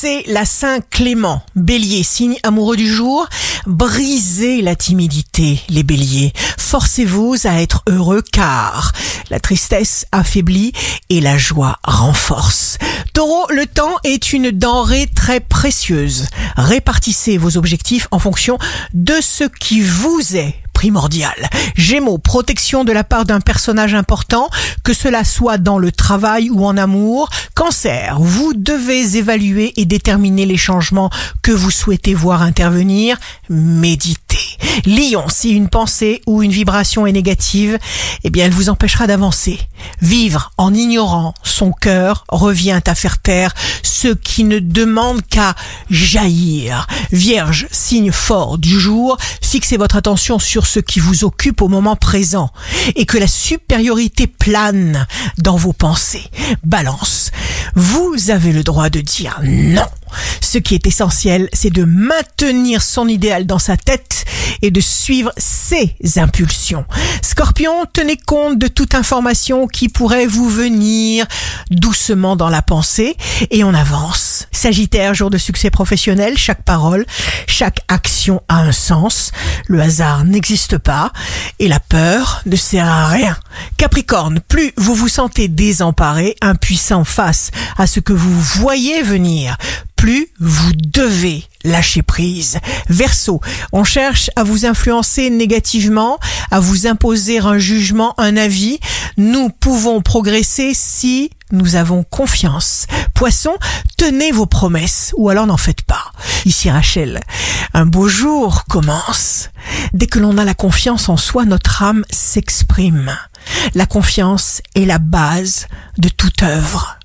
c'est la Saint Clément. Bélier, signe amoureux du jour. Brisez la timidité, les béliers. Forcez-vous à être heureux car la tristesse affaiblit et la joie renforce. Taureau, le temps est une denrée très précieuse. Répartissez vos objectifs en fonction de ce qui vous est primordial. Gémeaux, protection de la part d'un personnage important, que cela soit dans le travail ou en amour. Cancer, vous devez évaluer et déterminer les changements que vous souhaitez voir intervenir. Méditez. Lion, si une pensée ou une vibration est négative, eh bien elle vous empêchera d'avancer. Vivre en ignorant son cœur revient à faire taire ce qui ne demande qu'à jaillir. Vierge, signe fort du jour, fixez votre attention sur ce qui vous occupe au moment présent et que la supériorité plane dans vos pensées. Balance, vous avez le droit de dire non. Ce qui est essentiel, c'est de maintenir son idéal dans sa tête et de suivre ses impulsions. Scorpion, tenez compte de toute information qui pourrait vous venir doucement dans la pensée et on avance. Sagittaire, jour de succès professionnel, chaque parole, chaque action a un sens. Le hasard n'existe pas et la peur ne sert à rien. Capricorne, plus vous vous sentez désemparé, impuissant face à ce que vous voyez venir, plus vous devez lâcher prise. Verseau, on cherche à vous influencer négativement, à vous imposer un jugement, un avis. Nous pouvons progresser si nous avons confiance. Poisson, tenez vos promesses ou alors n'en faites pas. Ici Rachel, un beau jour commence. Dès que l'on a la confiance en soi, notre âme s'exprime. La confiance est la base de toute œuvre.